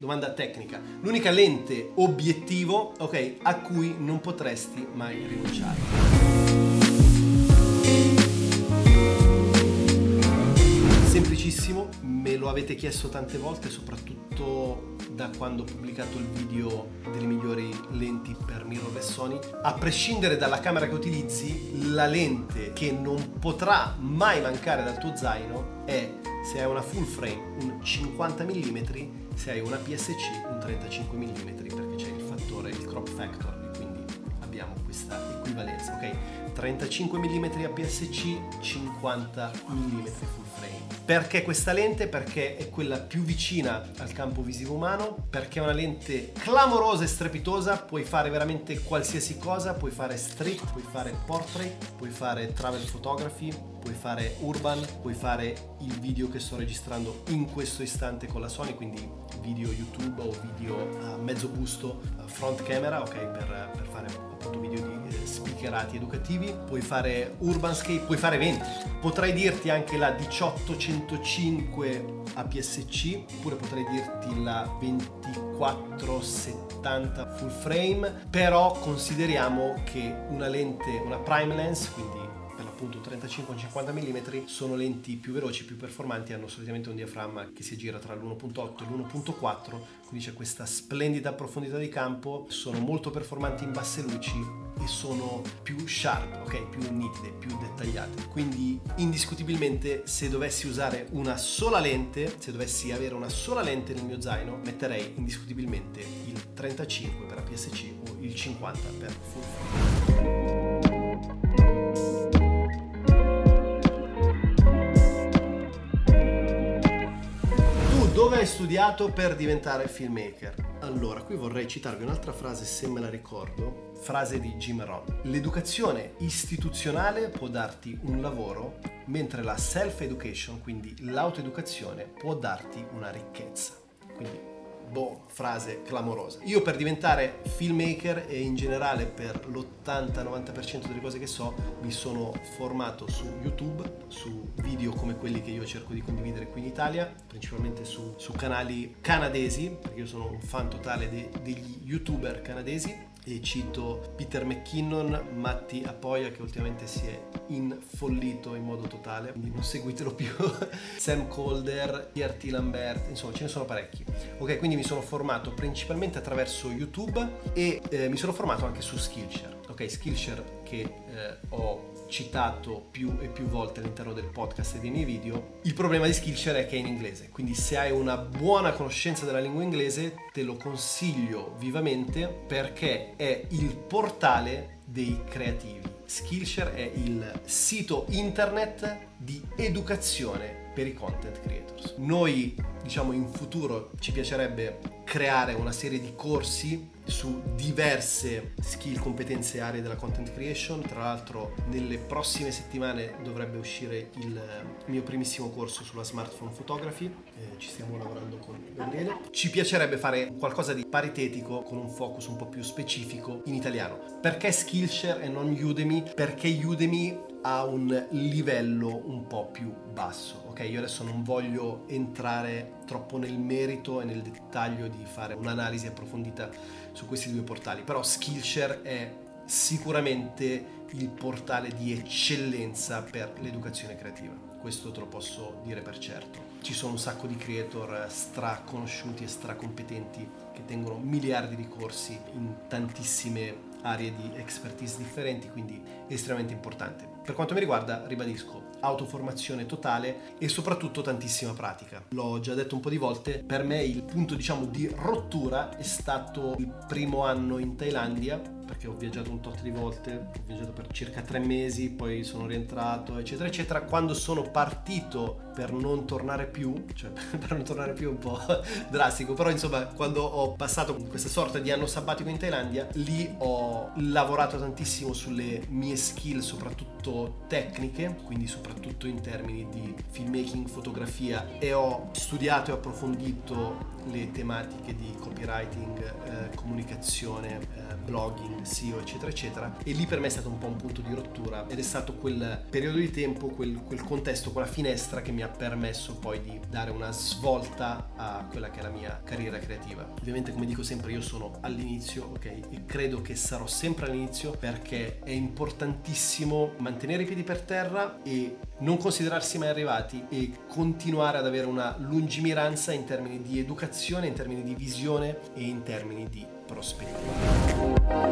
Domanda tecnica. L'unica lente obiettivo, ok, a cui non potresti mai rinunciare. Semplicissimo, me lo avete chiesto tante volte, soprattutto da quando ho pubblicato il video delle migliori lenti per mirrorless Sony. A prescindere dalla camera che utilizzi, la lente che non potrà mai mancare dal tuo zaino è se hai una full frame un 50 mm se hai una PSC un 35 mm perché c'è il fattore, il crop factor, e quindi abbiamo questa equivalenza, ok? 35 mm APS-C, 50 mm full frame. Perché questa lente? Perché è quella più vicina al campo visivo umano, perché è una lente clamorosa e strepitosa, puoi fare veramente qualsiasi cosa, puoi fare street, puoi fare portrait, puoi fare travel photography, puoi fare urban, puoi fare il video che sto registrando in questo istante con la Sony, quindi video YouTube o video a mezzo busto front camera, ok, per, per fare appunto video di speakerati educativi, puoi fare urbanscape, puoi fare eventi. Potrei dirti anche la 1805 APS-C, oppure potrei dirti la 2470 full frame, però consideriamo che una lente, una prime lens, quindi appunto 35-50 mm sono lenti più veloci, più performanti, hanno solitamente un diaframma che si gira tra l'1.8 e l'1.4, quindi c'è questa splendida profondità di campo, sono molto performanti in basse luci e sono più sharp, ok, più nitide, più dettagliate. Quindi indiscutibilmente se dovessi usare una sola lente, se dovessi avere una sola lente nel mio zaino, metterei indiscutibilmente il 35 per APS-C o il 50 per full frame. Dove hai studiato per diventare filmmaker? Allora, qui vorrei citarvi un'altra frase se me la ricordo, frase di Jim Rohn. L'educazione istituzionale può darti un lavoro, mentre la self-education, quindi l'autoeducazione, può darti una ricchezza. Quindi boh, frase clamorosa. Io per diventare filmmaker e in generale per l'80-90% delle cose che so mi sono formato su YouTube, su video come quelli che io cerco di condividere qui in Italia, principalmente su, su canali canadesi, perché io sono un fan totale de, degli youtuber canadesi e cito Peter McKinnon, Matti Apoia che ultimamente si è infollito in modo totale, quindi non seguitelo più, Sam Calder, Pierre T. Lambert, insomma ce ne sono parecchi. Ok, quindi mi sono formato principalmente attraverso YouTube e eh, mi sono formato anche su Skillshare. Ok, Skillshare che eh, ho citato più e più volte all'interno del podcast e dei miei video, il problema di Skillshare è che è in inglese, quindi se hai una buona conoscenza della lingua inglese te lo consiglio vivamente perché è il portale dei creativi. Skillshare è il sito internet di educazione per i content creators. Noi, diciamo, in futuro ci piacerebbe creare una serie di corsi su diverse skill, competenze aree della content creation. Tra l'altro nelle prossime settimane dovrebbe uscire il mio primissimo corso sulla smartphone photography, eh, ci stiamo lavorando con Gabriele. Ci piacerebbe fare qualcosa di paritetico con un focus un po' più specifico in italiano. Perché Skillshare e non Udemy? Perché Udemy ha un livello un po' più basso. Ok, io adesso non voglio entrare troppo nel merito e nel dettaglio di fare un'analisi approfondita su questi due portali, però Skillshare è sicuramente il portale di eccellenza per l'educazione creativa. Questo te lo posso dire per certo. Ci sono un sacco di creator stra conosciuti e stra competenti che tengono miliardi di corsi in tantissime aree di expertise differenti, quindi estremamente importante. Per quanto mi riguarda, ribadisco, autoformazione totale e soprattutto tantissima pratica. L'ho già detto un po' di volte, per me il punto diciamo di rottura è stato il primo anno in Thailandia perché ho viaggiato un tot di volte, ho viaggiato per circa tre mesi, poi sono rientrato, eccetera, eccetera. Quando sono partito per non tornare più, cioè per non tornare più è un po' drastico, però insomma quando ho passato questa sorta di anno sabbatico in Thailandia, lì ho lavorato tantissimo sulle mie skill, soprattutto tecniche, quindi soprattutto in termini di filmmaking, fotografia e ho studiato e approfondito le tematiche di copywriting, eh, comunicazione, eh, blogging, SEO, eccetera, eccetera. E lì per me è stato un po' un punto di rottura ed è stato quel periodo di tempo, quel, quel contesto, quella finestra che mi ha permesso poi di dare una svolta a quella che è la mia carriera creativa. Ovviamente, come dico sempre, io sono all'inizio, ok? E credo che sarò sempre all'inizio perché è importantissimo mantenere i piedi per terra e non considerarsi mai arrivati e continuare ad avere una lungimiranza in termini di educazione, in termini di visione e in termini di prosperità.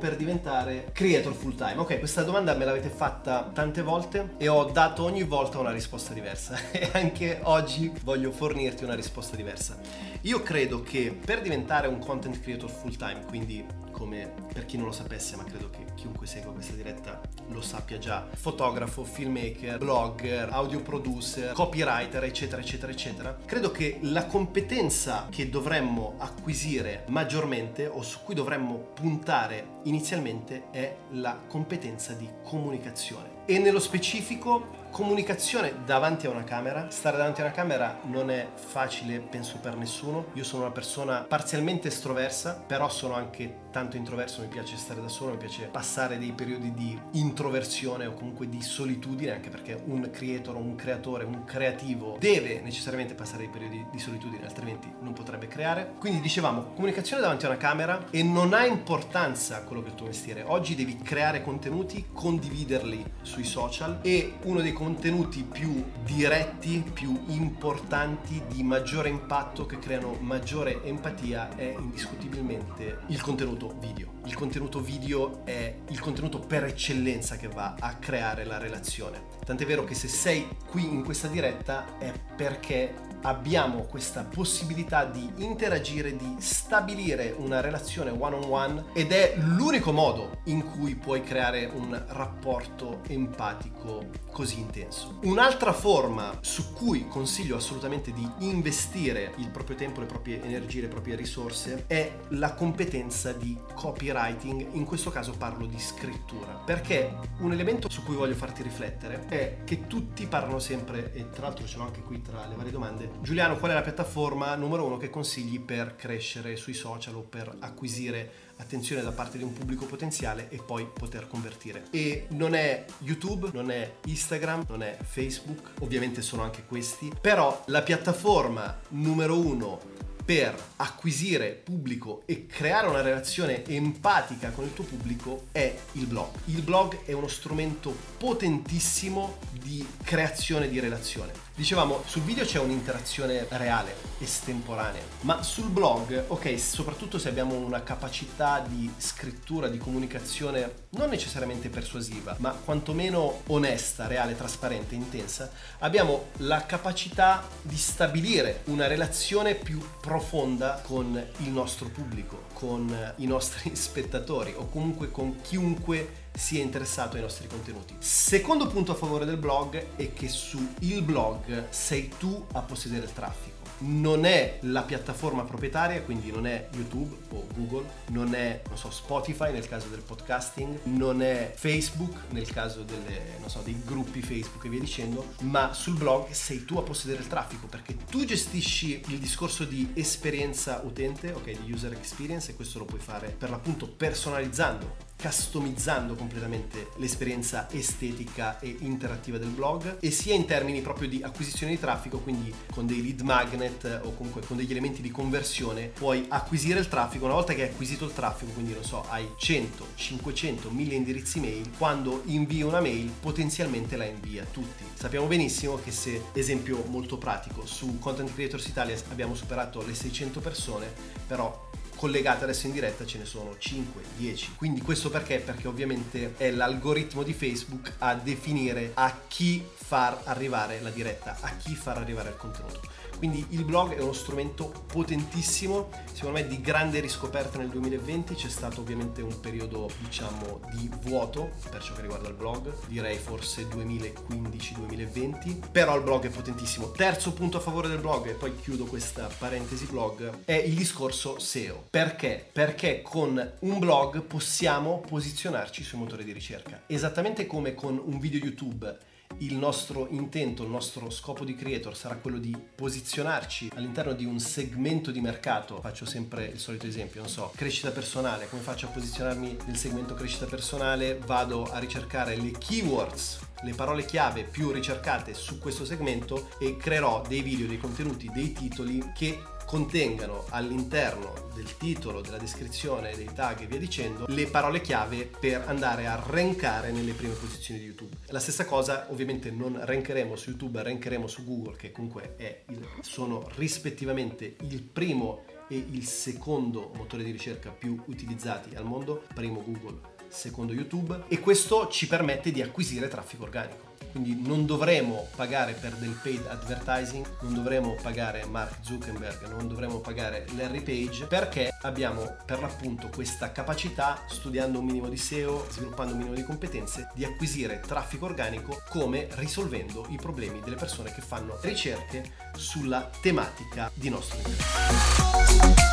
per diventare creator full time? Ok, questa domanda me l'avete fatta tante volte e ho dato ogni volta una risposta diversa e anche oggi voglio fornirti una risposta diversa. Io credo che per diventare un content creator full time, quindi come per chi non lo sapesse, ma credo che chiunque segua questa diretta lo sappia già, fotografo, filmmaker, blogger, audio producer, copywriter, eccetera, eccetera, eccetera, credo che la competenza che dovremmo acquisire maggiormente o su cui dovremmo puntare inizialmente è la competenza di comunicazione. E nello specifico comunicazione davanti a una camera. Stare davanti a una camera non è facile, penso, per nessuno. Io sono una persona parzialmente estroversa, però sono anche tanto introverso, mi piace stare da solo, mi piace passare dei periodi di introversione o comunque di solitudine, anche perché un creator, un creatore, un creativo deve necessariamente passare dei periodi di solitudine, altrimenti non potrebbe creare. Quindi dicevamo, comunicazione davanti a una camera e non ha importanza quello che è il tuo mestiere. Oggi devi creare contenuti, condividerli sui social e uno dei contenuti più diretti, più importanti, di maggiore impatto, che creano maggiore empatia, è indiscutibilmente il contenuto video. Il contenuto video è il contenuto per eccellenza che va a creare la relazione. Tant'è vero che se sei qui in questa diretta è perché abbiamo questa possibilità di interagire, di stabilire una relazione one on one ed è l'unico modo in cui puoi creare un rapporto empatico così intenso. Un'altra forma su cui consiglio assolutamente di investire il proprio tempo, le proprie energie, le proprie risorse è la competenza di copywriting, in questo caso parlo di scrittura, perché un elemento su cui voglio farti riflettere è che tutti parlano sempre, e tra l'altro ce l'ho anche qui tra le varie domande, Giuliano, qual è la piattaforma numero uno che consigli per crescere sui social o per acquisire attenzione da parte di un pubblico potenziale e poi poter convertire? E non è YouTube, non è Instagram, non è Facebook, ovviamente sono anche questi, però la piattaforma numero uno per acquisire pubblico e creare una relazione empatica con il tuo pubblico è il blog. Il blog è uno strumento potentissimo di creazione di relazione. Dicevamo, sul video c'è un'interazione reale, estemporanea, ma sul blog, ok, soprattutto se abbiamo una capacità di scrittura, di comunicazione non necessariamente persuasiva, ma quantomeno onesta, reale, trasparente, intensa, abbiamo la capacità di stabilire una relazione più profonda con il nostro pubblico, con i nostri spettatori o comunque con chiunque sia interessato ai nostri contenuti. Secondo punto a favore del blog è che su il blog sei tu a possedere il traffico non è la piattaforma proprietaria, quindi non è YouTube o Google, non è, non so, Spotify nel caso del podcasting, non è Facebook nel caso delle, so, dei gruppi Facebook e via dicendo, ma sul blog sei tu a possedere il traffico perché tu gestisci il discorso di esperienza utente, ok, di user experience e questo lo puoi fare per l'appunto personalizzando customizzando completamente l'esperienza estetica e interattiva del blog e sia in termini proprio di acquisizione di traffico, quindi con dei lead magnet o comunque con degli elementi di conversione puoi acquisire il traffico, una volta che hai acquisito il traffico, quindi non so, hai 100, 500, 1000 indirizzi mail, quando invii una mail potenzialmente la invia a tutti. Sappiamo benissimo che se, esempio molto pratico, su Content Creators Italia abbiamo superato le 600 persone, però collegate adesso in diretta ce ne sono 5, 10. Quindi questo perché? Perché ovviamente è l'algoritmo di Facebook a definire a chi far arrivare la diretta, a chi far arrivare il contenuto. Quindi il blog è uno strumento potentissimo, secondo me di grande riscoperta nel 2020, c'è stato ovviamente un periodo diciamo di vuoto per ciò che riguarda il blog, direi forse 2015-2020, però il blog è potentissimo. Terzo punto a favore del blog, e poi chiudo questa parentesi blog, è il discorso SEO. Perché? Perché con un blog possiamo posizionarci sui motori di ricerca. Esattamente come con un video YouTube il nostro intento, il nostro scopo di creator sarà quello di posizionarci all'interno di un segmento di mercato. Faccio sempre il solito esempio, non so, crescita personale, come faccio a posizionarmi nel segmento crescita personale? Vado a ricercare le keywords le parole chiave più ricercate su questo segmento e creerò dei video, dei contenuti, dei titoli che contengano all'interno del titolo, della descrizione, dei tag e via dicendo le parole chiave per andare a rankare nelle prime posizioni di YouTube. La stessa cosa ovviamente non rankeremo su YouTube, rankeremo su Google che comunque il, sono rispettivamente il primo e il secondo motore di ricerca più utilizzati al mondo, primo Google, secondo YouTube e questo ci permette di acquisire traffico organico. Quindi non dovremo pagare per del paid advertising, non dovremo pagare Mark Zuckerberg, non dovremo pagare Larry Page perché abbiamo per l'appunto questa capacità, studiando un minimo di SEO, sviluppando un minimo di competenze, di acquisire traffico organico come risolvendo i problemi delle persone che fanno ricerche sulla tematica di nostro interesse.